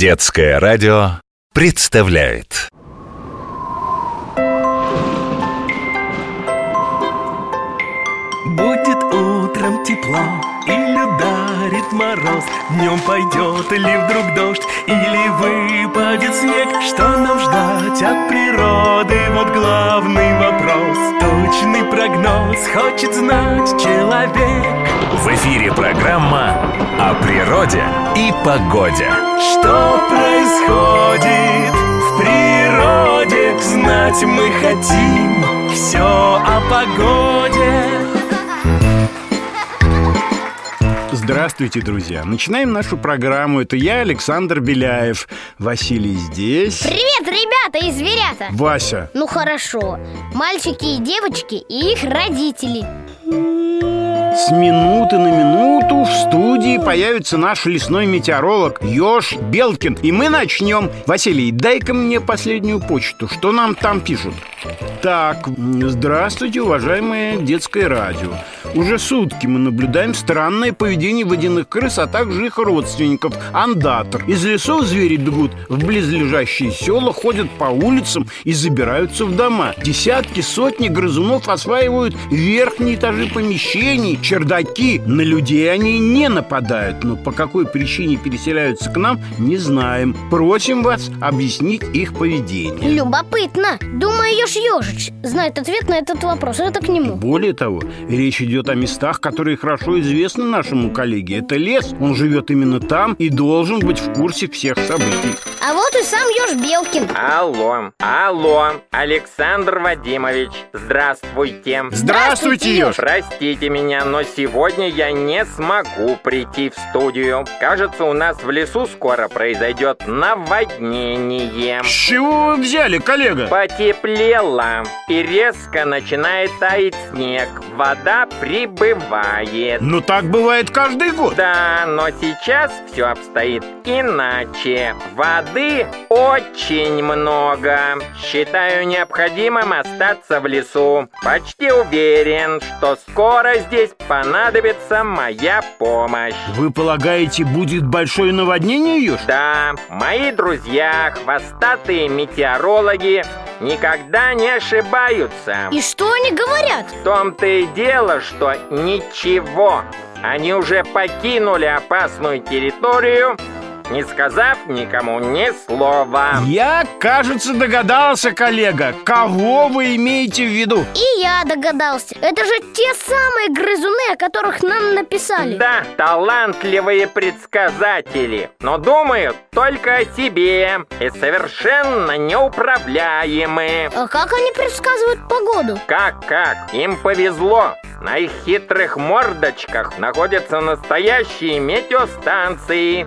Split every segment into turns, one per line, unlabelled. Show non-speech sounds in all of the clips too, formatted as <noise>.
Детское радио представляет.
Будет утром тепло мороз. Днем пойдет ли вдруг дождь или выпадет снег. Что нам ждать от природы? Вот главный вопрос. Точный прогноз хочет знать человек.
В эфире программа о природе и погоде
Что происходит в природе? Знать мы хотим все о погоде
Здравствуйте, друзья! Начинаем нашу программу. Это я, Александр Беляев. Василий здесь.
Привет, ребята и зверята!
Вася.
Ну хорошо, мальчики и девочки и их родители
С минуты на минуту в студии появится наш лесной метеоролог Ёж Белкин. И мы начнем. Василий, дай-ка мне последнюю почту. Что нам там пишут? Так, здравствуйте, уважаемое детское радио. Уже сутки мы наблюдаем странное поведение водяных крыс, а также их родственников – андатор. Из лесов звери бегут в близлежащие села, ходят по улицам и забираются в дома. Десятки, сотни грызунов осваивают верхние этажи помещений, чердаки. На людей они не нападают, но по какой причине переселяются к нам, не знаем. Просим вас объяснить их поведение.
Любопытно Думаю, Ёж Ёжич знает ответ на этот вопрос Это к нему
Более того, речь идет о местах, которые хорошо известны нашему коллеге. Это лес, он живет именно там и должен быть в курсе всех событий.
А вот и сам Ёж Белкин
Алло, алло, Александр Вадимович, здравствуйте.
Здравствуйте, Ёж!
Простите меня, но сегодня я не смогу прийти в студию. Кажется, у нас в лесу скоро произойдет наводнение.
С чего вы взяли, коллега?
Потеплело и резко начинает таять снег. Вода прибывает.
Ну так бывает каждый год.
Да, но сейчас все обстоит иначе. Воды очень много. Считаю необходимым остаться в лесу. Почти уверен, что скоро здесь понадобится моя помощь.
Вы полагаете, будет большое наводнение, Ёж?
Да, мои друзья, хвостатые метеорологи, никогда не ошибаются.
И что они говорят?
В том-то и дело, что ничего. Они уже покинули опасную территорию, не сказав никому ни слова.
Я, кажется, догадался, коллега, кого вы имеете в виду.
И я догадался Это же те самые грызуны, о которых нам написали
Да, талантливые предсказатели, но думают только о себе и совершенно неуправляемы.
А как они предсказывают погоду?
Как-как? Им повезло. На их хитрых мордочках находятся настоящие метеостанции.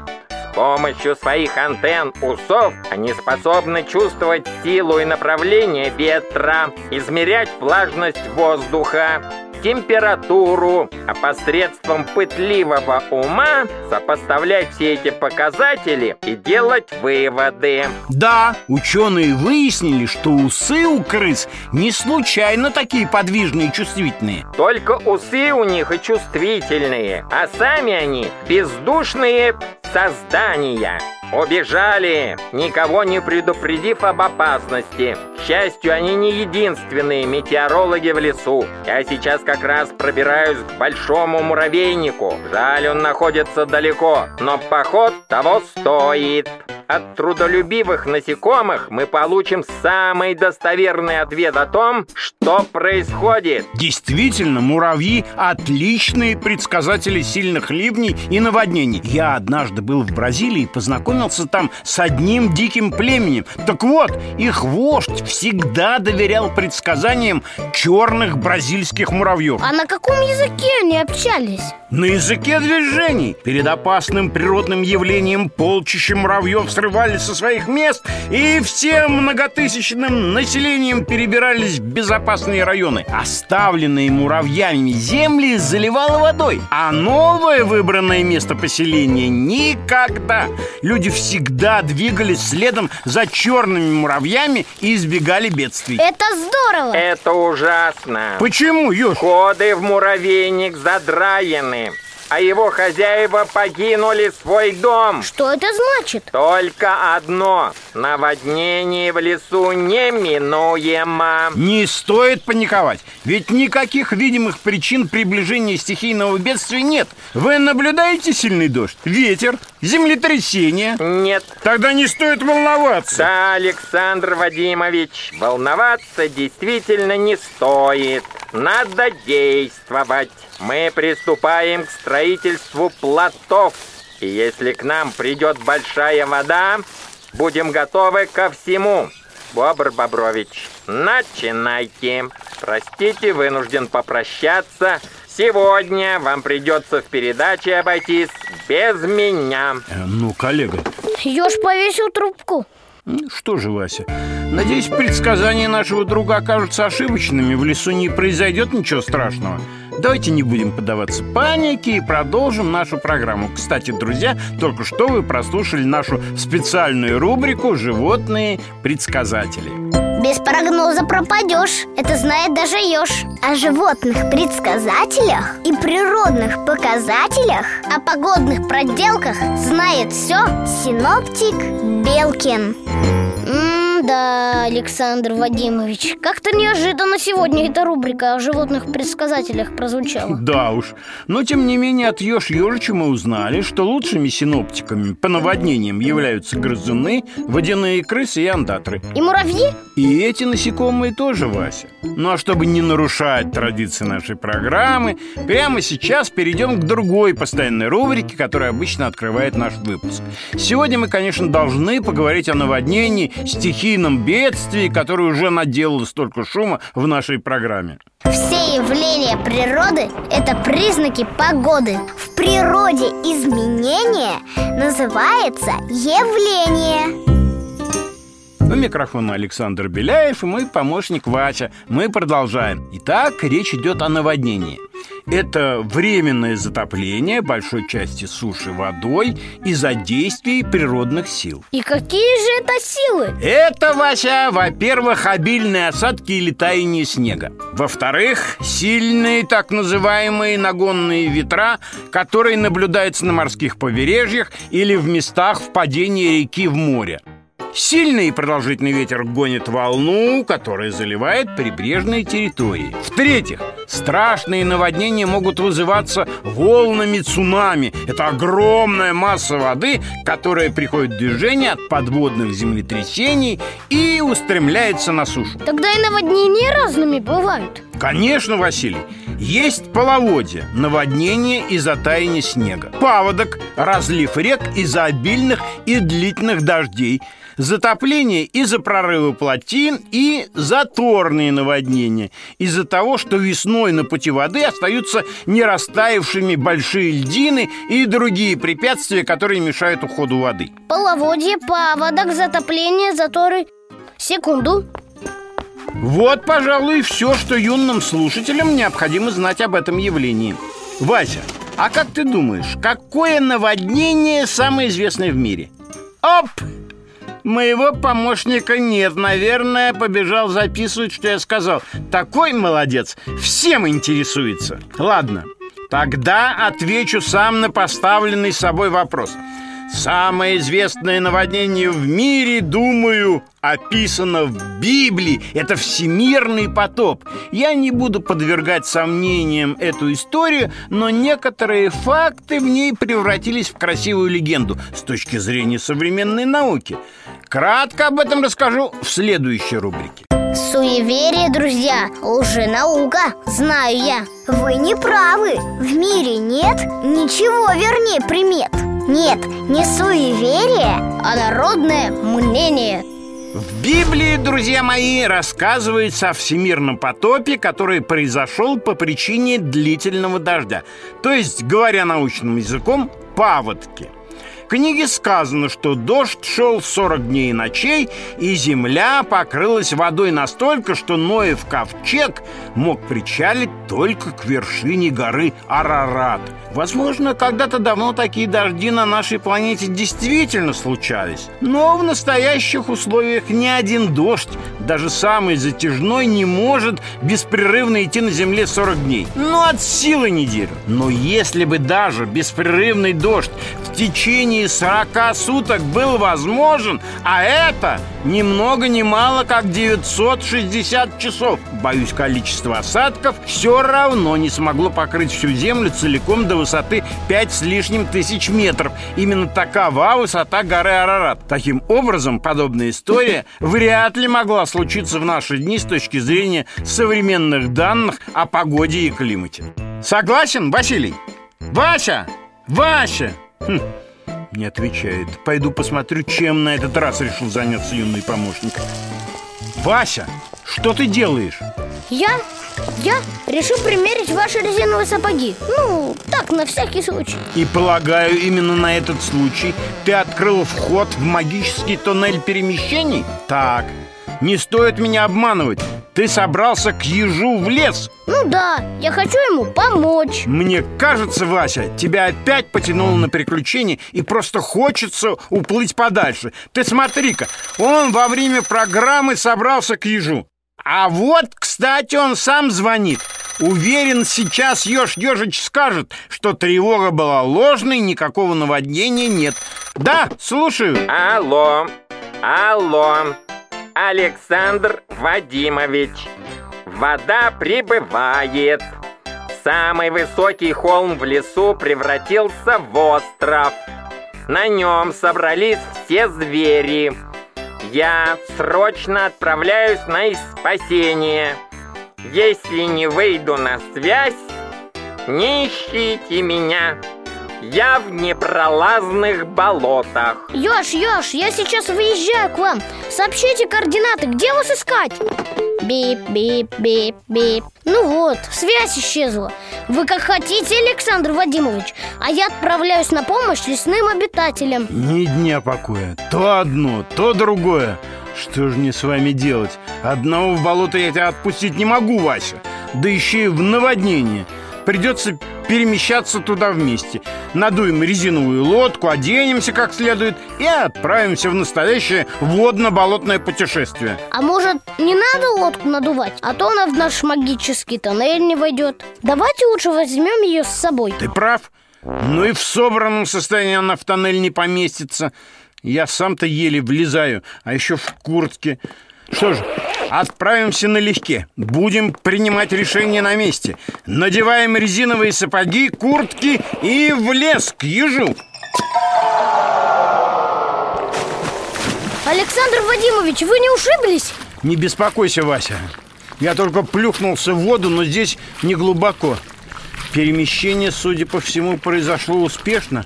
Помощью своих антенн усов они способны чувствовать силу и направление ветра, измерять влажность воздуха, температуру, а посредством пытливого ума сопоставлять все эти показатели и делать выводы.
Да, ученые выяснили, что усы у крыс не случайно такие подвижные и чувствительные.
Только усы у них и чувствительные, а сами они бездушные создания. Убежали, никого не предупредив об опасности. К счастью, они не единственные метеорологи в лесу. Я сейчас как раз пробираюсь к большому муравейнику. Жаль, он находится далеко, но поход того стоит. От трудолюбивых насекомых мы получим самый достоверный ответ о том, что происходит.
Действительно, муравьи – отличные предсказатели сильных ливней и наводнений. Я однажды был в Бразилии и познакомился там с одним диким племенем. Так вот, их вождь всегда доверял предсказаниям черных бразильских муравьев.
А на каком языке они общались?
На языке движений Перед опасным природным явлением полчища муравьев срывались со своих мест И всем многотысячным населением перебирались в безопасные районы Оставленные муравьями земли заливало водой А новое выбранное место поселения никогда Люди всегда двигались следом за черными муравьями и избегали бедствий
Это здорово!
Это ужасно.
Почему, Ёж?
Входы в муравейник задраены. А его хозяева покинули свой дом.
Что это значит?
Только одно. Наводнение в лесу неминуемо.
Не стоит паниковать, ведь никаких видимых причин приближения стихийного бедствия нет. Вы наблюдаете сильный дождь, ветер, землетрясение?
Нет.
Тогда не стоит волноваться.
Да, Александр Вадимович, волноваться действительно не стоит. Надо действовать. Мы приступаем к строительству плотов. И если к нам придет большая вода, будем готовы ко всему. Бобр Бобрович, начинайте. Простите, вынужден попрощаться. Сегодня вам придется в передаче обойтись без меня.
Э, ну, коллега,
Ёж повесил трубку.
что же, Вася, надеюсь, предсказания нашего друга окажутся ошибочными, в лесу не произойдет ничего страшного. Давайте не будем поддаваться панике и продолжим нашу программу. Кстати, друзья, только что вы прослушали нашу специальную рубрику «Животные предсказатели».
Без прогноза пропадешь. Это знает даже еж.
О животных предсказателях и природных показателях
О погодных проделках знает все
синоптик Белкин.
М-да, Александр Вадимович, как-то неожиданно сегодня эта рубрика о животных предсказателях прозвучала.
Да уж. Но, тем не менее, от Ёж Ёжича мы узнали, что лучшими синоптиками по наводнениям являются грызуны, водяные крысы и андатры.
И муравьи?
И эти насекомые тоже, Вася. Ну а чтобы не нарушать традиции нашей программы, прямо сейчас перейдем к другой постоянной рубрике, которая обычно открывает наш выпуск. Сегодня мы, конечно, должны поговорить о наводнении, стихийном бедствии, которое уже наделало столько шума в нашей программе.
Все явления природы – это признаки погоды. В природе изменение называется явление.
У микрофона Александр Беляев и мой помощник Вася. Мы продолжаем. Итак, речь идет о наводнении. Это временное затопление большой части суши водой из-за действий природных сил.
И какие же это силы?
Это, Вася, во-первых, обильные осадки или таяние снега. Во-вторых, сильные так называемые нагонные ветра, которые наблюдаются на морских побережьях или в местах впадения реки в море. Сильный и продолжительный ветер гонит волну, которая заливает прибрежные территории. В-третьих, страшные наводнения могут вызываться волнами цунами. Это огромная масса воды, которая приходит в движение от подводных землетрясений и устремляется на сушу.
Тогда и наводнения разными бывают.
Конечно, Василий, есть половодье, наводнение из-за таяния снега, паводок, разлив рек из-за обильных и длительных дождей, затопление из-за прорыва плотин и заторные наводнения из-за того, что весной на пути воды остаются не растаявшими большие льдины и другие препятствия, которые мешают уходу воды.
Половодье, паводок, затопление, заторы. Секунду.
Вот, пожалуй, все, что юным слушателям необходимо знать об этом явлении. Вася, а как ты думаешь, какое наводнение самое известное в мире? Оп! Моего помощника нет, наверное, побежал записывать, что я сказал. Такой молодец, всем интересуется. Ладно, тогда отвечу сам на поставленный собой вопрос. Самое известное наводнение в мире, думаю, описано в Библии. Это всемирный потоп. Я не буду подвергать сомнениям эту историю, но некоторые факты в ней превратились в красивую легенду с точки зрения современной науки. Кратко об этом расскажу в следующей рубрике.
Суеверие, друзья, лженаука, знаю я Вы не правы, в мире нет ничего вернее примет Нет, не суеверие,
А народное мнение.
В Библии, друзья мои, рассказывается о всемирном потопе, который произошел по причине длительного дождя. То есть, говоря научным языком, паводки. В книге сказано, что дождь шел 40 дней и ночей, и земля покрылась водой настолько, что Ноев ковчег мог причалить только к вершине горы Арарат. Возможно, когда-то давно такие дожди на нашей планете действительно случались. Но в настоящих условиях ни один дождь, даже самый затяжной, не может беспрерывно идти на Земле 40 дней. Ну, от силы неделю. Но если бы даже беспрерывный дождь в течение 40 суток был возможен, а это ни много ни мало, как 960 часов, боюсь, количество осадков все равно не смогло покрыть всю Землю целиком до высоты 5 с лишним тысяч метров. Именно такова высота горы Арарат. Таким образом, подобная история <laughs> вряд ли могла случиться в наши дни с точки зрения современных данных о погоде и климате. Согласен, Василий? Вася! Вася! Хм, не отвечает. Пойду посмотрю, чем на этот раз решил заняться юный помощник. Вася, что ты делаешь?
Я? Я решил примерить ваши резиновые сапоги. Ну, так, на всякий случай.
И полагаю, именно на этот случай ты открыл вход в магический туннель перемещений? Так, не стоит меня обманывать. Ты собрался к ежу в лес.
Ну да, я хочу ему помочь.
Мне кажется, Вася, тебя опять потянуло на приключения И просто хочется уплыть подальше. Ты смотри-ка, он во время программы собрался к ежу а вот, кстати, он сам звонит. Уверен, сейчас Ёж Ёжич скажет, что тревога была ложной, никакого наводнения нет. Да, слушаю.
Алло, алло, Александр Вадимович. Вода прибывает. Самый высокий холм в лесу превратился в остров. На нем собрались все звери. Я срочно отправляюсь на спасение. Если не выйду на связь, не ищите меня. Я в непролазных болотах.
Ёж, Ёж, я сейчас выезжаю к вам. Сообщите координаты, где вас искать? Бип, бип, бип, бип. Ну вот, связь исчезла. Вы как хотите, Александр Вадимович, а я отправляюсь на помощь лесным обитателям.
Ни дня покоя. То одно, то другое. Что же мне с вами делать? Одного в болото я тебя отпустить не могу, Вася. Да еще и в наводнение. Придется перемещаться туда вместе. Надуем резиновую лодку, оденемся как следует и отправимся в настоящее водно-болотное путешествие.
А может, не надо лодку надувать, а то она в наш магический тоннель не войдет. Давайте лучше возьмем ее с собой.
Ты прав. Но и в собранном состоянии она в тоннель не поместится. Я сам-то еле влезаю, а еще в куртке. Что же, отправимся налегке. Будем принимать решение на месте. Надеваем резиновые сапоги, куртки и в лес к ежу.
Александр Вадимович, вы не ушиблись?
Не беспокойся, Вася. Я только плюхнулся в воду, но здесь не глубоко. Перемещение, судя по всему, произошло успешно.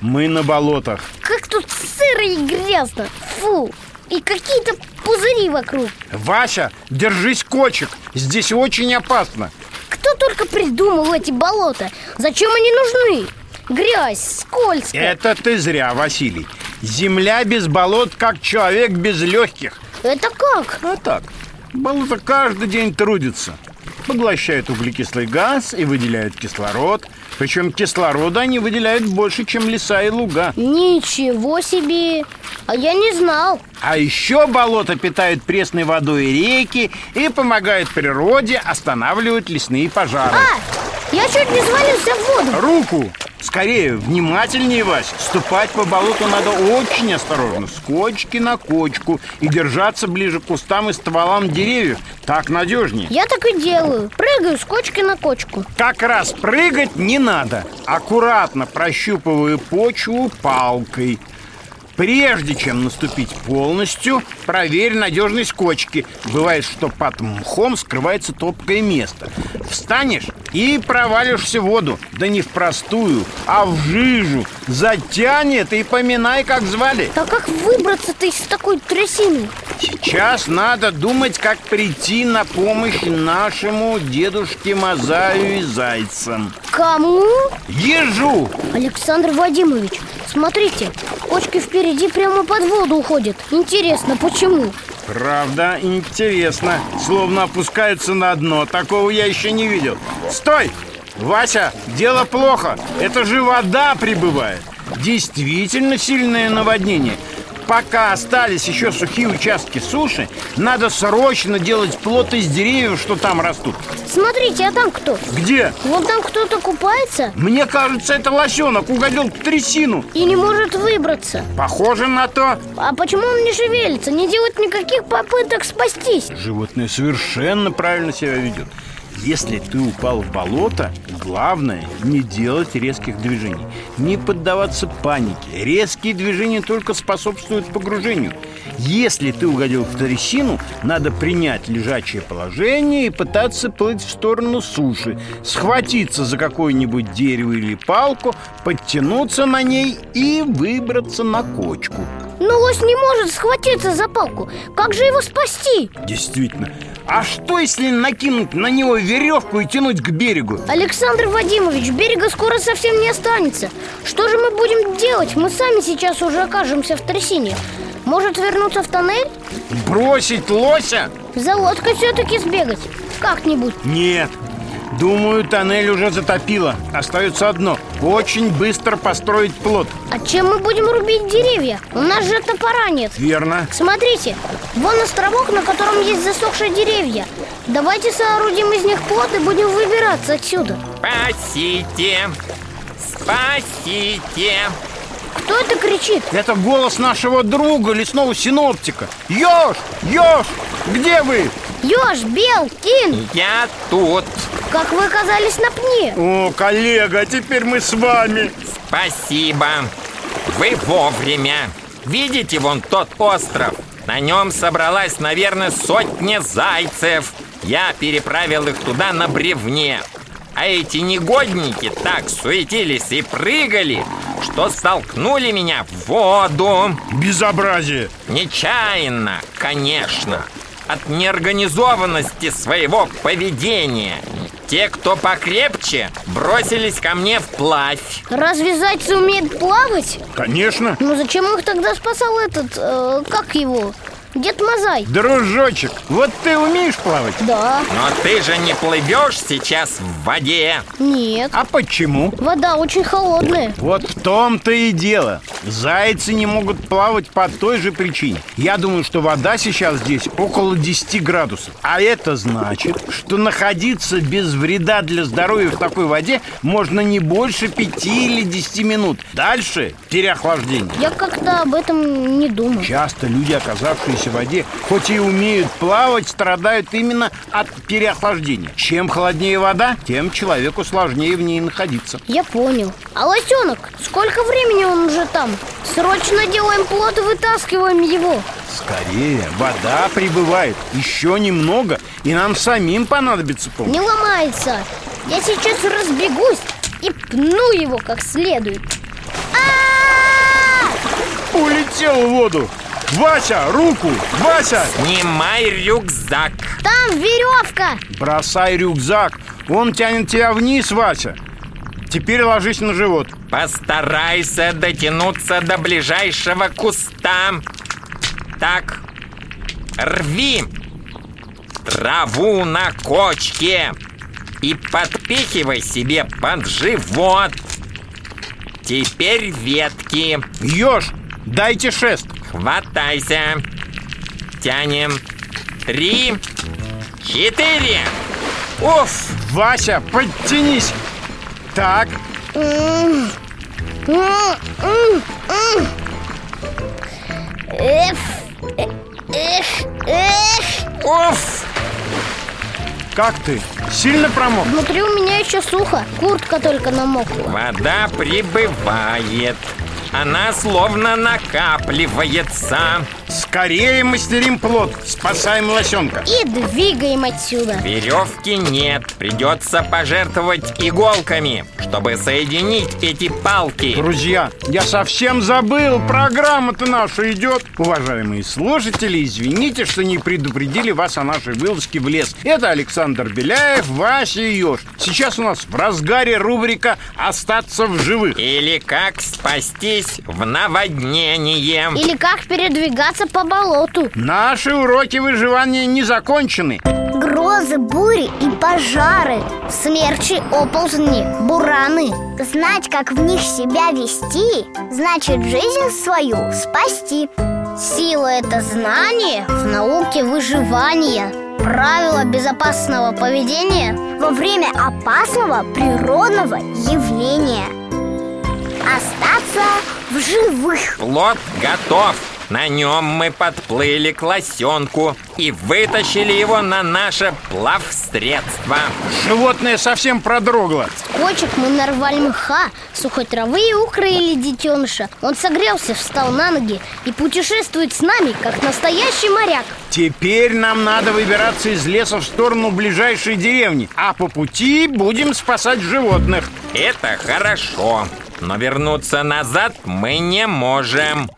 Мы на болотах.
Как тут сыро и грязно. Фу. И какие-то пузыри вокруг.
Вася, держись кочек. Здесь очень опасно.
Кто только придумал эти болота? Зачем они нужны? Грязь, скользко
Это ты зря, Василий. Земля без болот, как человек без легких.
Это как?
А так, болото каждый день трудится Поглощают углекислый газ и выделяют кислород. Причем кислорода они выделяют больше, чем леса и луга.
Ничего себе! А я не знал.
А еще болото питают пресной водой реки И помогают природе останавливать лесные пожары.
А, я чуть не свалился в воду.
Руку! Скорее, внимательнее, Вась. Ступать по болоту надо очень осторожно. С кочки на кочку. И держаться ближе к кустам и стволам деревьев. Так надежнее.
Я так и делаю. Прыгаю с кочки на кочку.
Как раз прыгать не надо. Аккуратно прощупываю почву палкой. Прежде чем наступить полностью, проверь надежность кочки. Бывает, что под мхом скрывается топкое место. Встанешь и провалишься в воду. Да не в простую, а в жижу. Затянет и поминай, как звали.
Так как выбраться-то из такой трясины?
Сейчас надо думать, как прийти на помощь нашему дедушке Мазаю и зайцам.
Кому?
Ежу!
Александр Вадимович, Смотрите, кочки впереди прямо под воду уходят Интересно, почему?
Правда, интересно. Словно опускаются на дно. Такого я еще не видел. Стой! Вася, дело плохо. Это же вода прибывает. Действительно сильное наводнение Пока остались еще сухие участки суши Надо срочно делать плот из деревьев, что там растут.
Смотрите, а там кто?
Где?
Вон там кто-то купается?
Мне кажется, это лосенок угодил в трясину.
И не может выбраться.
Похоже на то.
А почему он не шевелится, не делает никаких попыток спастись?
Животное совершенно правильно себя ведет если ты упал в болото, главное не делать резких движений. Не поддаваться панике. Резкие движения только способствуют погружению. Если ты угодил в трясину, надо принять лежачее положение и пытаться плыть в сторону суши Схватиться за какое-нибудь дерево или палку, подтянуться на ней и выбраться на кочку
Но лось не может схватиться за палку Как же его спасти?
Действительно, а что, если накинуть на него веревку и тянуть к берегу?
Александр Вадимович, берега скоро совсем не останется Что же мы будем делать? Мы сами сейчас уже окажемся в трясине Может вернуться в тоннель?
Бросить лося?
За лодкой все-таки сбегать Как-нибудь
Нет, Думаю, тоннель уже затопило Остается одно Очень быстро построить плот
А чем мы будем рубить деревья? У нас же топора нет
Верно
Смотрите, вон островок, на котором есть засохшие деревья Давайте соорудим из них плот и будем выбираться отсюда
Спасите! Спасите!
Кто это кричит?
Это голос нашего друга, лесного синоптика Ёж! Ёж! Где вы?
Ёж, Бел, Кин,
Я тут!
Как вы оказались на пне?
О, коллега, теперь мы с вами
Спасибо! Вы вовремя! Видите вон тот остров? На нем собралась, наверное, сотня зайцев. Я переправил их туда на бревне. А эти негодники так суетились и прыгали, что столкнули меня в воду.
Безобразие
Нечаянно, конечно. От неорганизованности своего поведения. Те, кто покрепче, бросились ко мне вплавь.
Разве зайцы умеют плавать?
Конечно
Ну зачем их тогда спасал этот, э, как его, Дед Мазай?
Дружочек, вот ты умеешь плавать?
Да,
Но ты же не плывешь сейчас в воде.
нет.
А почему?
Вода очень холодная.
Вот в том-то и дело. Зайцы не могут плавать по той же причине. Я думаю, что вода сейчас здесь около 10 градусов. А это значит, что находиться без вреда для здоровья в такой воде Можно не больше 5 или 10 минут. Дальше переохлаждение.
Я как-то об этом не думал
Часто люди, оказавшиеся в воде, хоть и умеют плавать, страдают именно от переохлаждения. Чем холоднее вода, тем человеку сложнее в ней находиться.
Я понял А лосенок, сколько времени он уже там? Срочно делаем плот и вытаскиваем его
Скорее, вода прибывает. Еще немного, и нам самим понадобится помощь.
Не ломается Я сейчас разбегусь и пну его как следует А!
Улетел в воду. Вася, руку! Вася!
Снимай рюкзак.
Там веревка!
Бросай рюкзак. Он тянет тебя вниз, Вася. Теперь ложись на живот.
Постарайся дотянуться до ближайшего куста. Так, рви траву на кочке и подпихивай себе под живот. Теперь ветки.
Ёж, дайте шест.
Хватайся. Тянем. Три, четыре. Уф!
Вася, подтянись. Так.
Эф, эх, эх
Уф!
как ты? Сильно промок?
Внутри у меня еще сухо Куртка только намокла
Вода прибывает. Она словно накапливается.
Скорее мастерим плод. Спасаем лосенка.
И двигаем отсюда
Веревки нет. Придется пожертвовать иголками, чтобы соединить эти палки.
Друзья, я совсем забыл, программа-то наша идет. Уважаемые слушатели, извините, что не предупредили вас о нашей вылазке в лес. Это Александр Беляев, Вася и Ёж. Сейчас у нас в разгаре рубрика «Остаться в живых».
Или как спастись в наводнение.
Или как передвигаться по болоту.
Наши уроки выживания не закончены.
Грозы, бури и пожары
Смерчи, оползни, бураны.
Знать, как в них себя вести Значит, жизнь свою спасти.
Сила – это знание в науке выживания. Правила безопасного поведения
Во время опасного природного явления. Остаться в живых.
Плот готов. На нем мы подплыли к лосенку и вытащили его на наше плавсредство.
Животное совсем продрогло.
Кочек мы нарвали мха, сухой травы и укрыли детеныша Он согрелся, встал на ноги и путешествует с нами, как настоящий моряк
Теперь нам надо выбираться из леса в сторону ближайшей деревни А по пути будем спасать животных
Это хорошо, но вернуться назад мы не можем.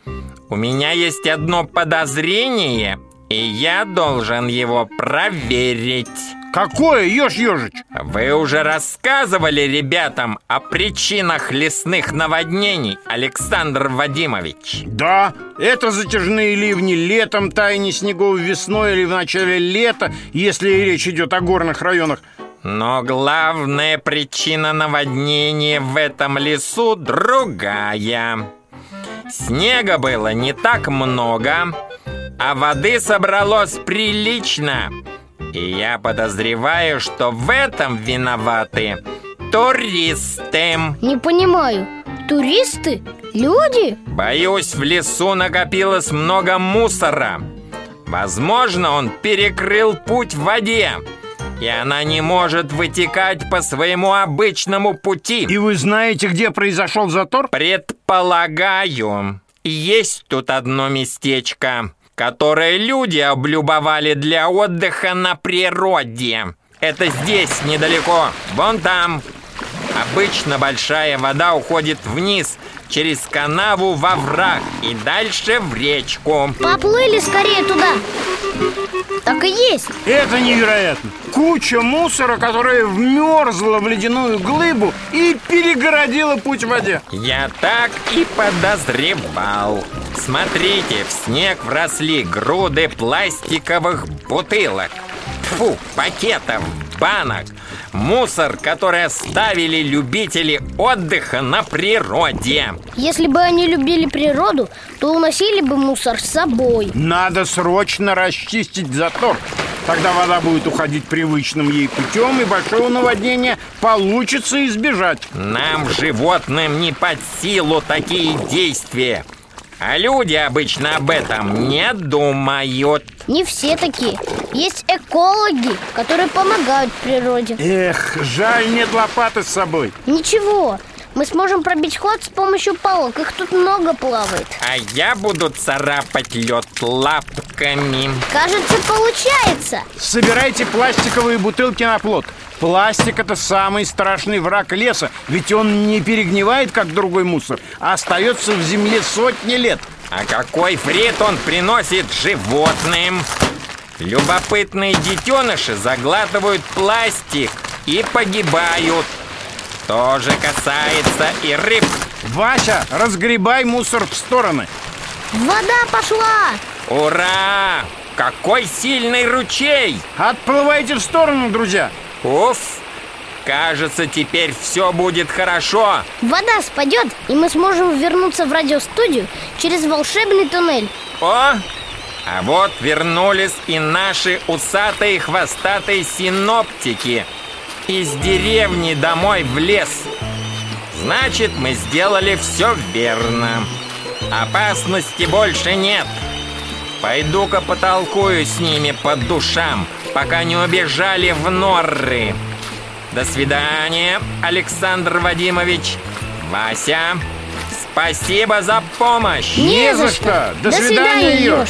У меня есть одно подозрение, и я должен его проверить.
Какое, Ёж Ёжич?
Вы уже рассказывали ребятам о причинах лесных наводнений, Александр Вадимович?
Да, это затяжные ливни летом, таяние снегов весной или в начале лета, если речь идет о горных районах.
Но главная причина наводнения в этом лесу другая. Снега было не так много, а воды собралось прилично. И я подозреваю, что в этом виноваты туристы.
Не понимаю, туристы? Люди?
Боюсь, в лесу накопилось много мусора. Возможно, он перекрыл путь в воде, и она не может вытекать по своему обычному пути.
И вы знаете, где произошел затор?
Предполагаю, есть тут одно местечко, которое люди облюбовали для отдыха на природе. Это здесь, недалеко, вон там. Обычно большая вода уходит вниз, через канаву во враг и дальше в речку.
Поплыли скорее туда Так и есть
Это невероятно Куча мусора, которая вмерзла в ледяную глыбу и перегородила путь в воде
Я так и подозревал. Смотрите, в снег вросли груды пластиковых бутылок. Фу, пакетов, банок. Мусор, который оставили любители отдыха на природе.
Если бы они любили природу, то уносили бы мусор с собой
Надо срочно расчистить затор Тогда вода будет уходить привычным ей путем И большого наводнения получится избежать
Нам, животным, не под силу такие действия. А люди обычно об этом не думают.
Не все такие. Есть экологи, которые помогают природе.
Эх, жаль, нет лопаты с собой.
Ничего, мы сможем пробить ход с помощью палок. Их тут много плавает.
А я буду царапать лед лапками.
Кажется, получается
Собирайте пластиковые бутылки на плот Пластик – это самый страшный враг леса Ведь он не перегнивает, как другой мусор А остается в земле сотни лет
А какой вред он приносит животным? Любопытные детеныши заглатывают пластик и погибают. Тоже касается и рыб.
Вася, разгребай мусор в стороны
Вода пошла
Ура! Какой сильный ручей!
Отплывайте в сторону, друзья
Уф! Кажется, теперь все будет хорошо.
Вода спадет, и мы сможем вернуться в радиостудию через волшебный туннель
О! А вот вернулись и наши усатые хвостатые синоптики. Из деревни домой в лес. Значит, мы сделали все верно. Опасности больше нет. Пойду-ка потолкую с ними по душам, пока не убежали в норы. До свидания, Александр Вадимович. Вася, спасибо за помощь.
Не за что. До свидания, Ёж.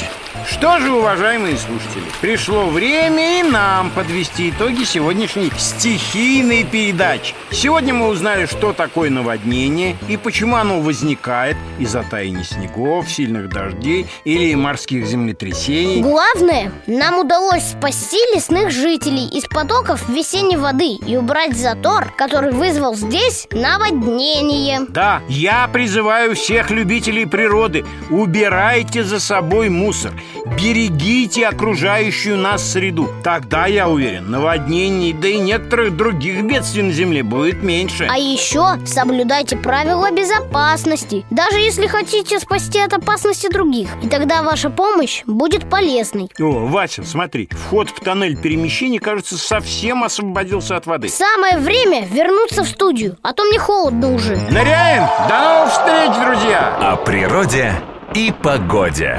Что же, уважаемые слушатели, пришло время и нам подвести итоги сегодняшней стихийной передачи. Сегодня мы узнали, что такое наводнение и почему оно возникает из-за таяния снегов, сильных дождей или морских землетрясений.
Главное, нам удалось спасти лесных жителей из потоков весенней воды и убрать затор, который вызвал здесь наводнение.
Да, я призываю всех любителей природы, убирайте за собой мусор, берегите окружающую нас среду. Тогда, я уверен, наводнений, да и некоторых других бедствий на Земле будет меньше.
А еще соблюдайте правила безопасности, даже если хотите спасти от опасности других. И тогда ваша помощь будет полезной.
О, Вася, смотри, вход в тоннель перемещения, кажется, совсем освободился от воды.
Самое время вернуться в студию, а то мне холодно уже.
Ныряем! До новых встреч, друзья!
О природе и погоде.